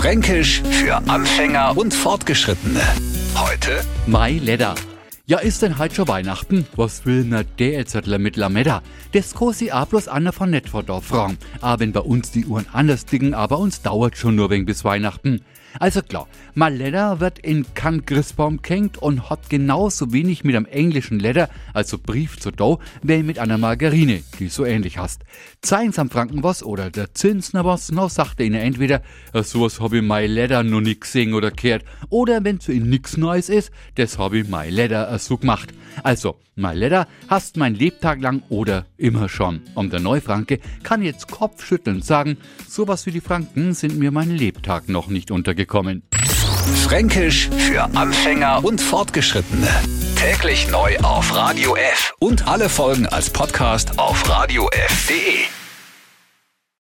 Fränkisch für Anfänger und Fortgeschrittene. Heute Mai Leder. Ja, ist denn halt schon Weihnachten? Was will na der jetzt mit Lametta? Das kosi a bloß Anna von Nettverdorf fragen. Aber wenn bei uns die Uhren anders dicken, aber uns dauert schon nur wegen bis Weihnachten. Also klar, Maletta wird in Kant Christbaum kennt und hat genauso wenig mit einem englischen Leder, also Brief zu do, wie mit einer Margarine, die so ähnlich hast. Zeigen am Franken was oder der Zinsner was, no sagt er ihnen entweder, sowas hab ich mein Leder noch nie gesehen oder kehrt, oder wenn zu ihnen nix Neues ist, das hab ich mein Leder so gemacht. Also, mein Leder hast mein Lebtag lang oder immer schon. Und der Neufranke kann jetzt kopfschüttelnd sagen, sowas wie die Franken sind mir mein Lebtag noch nicht untergekommen. Fränkisch für Anfänger und Fortgeschrittene. Täglich neu auf Radio F und alle Folgen als Podcast auf radiof.de.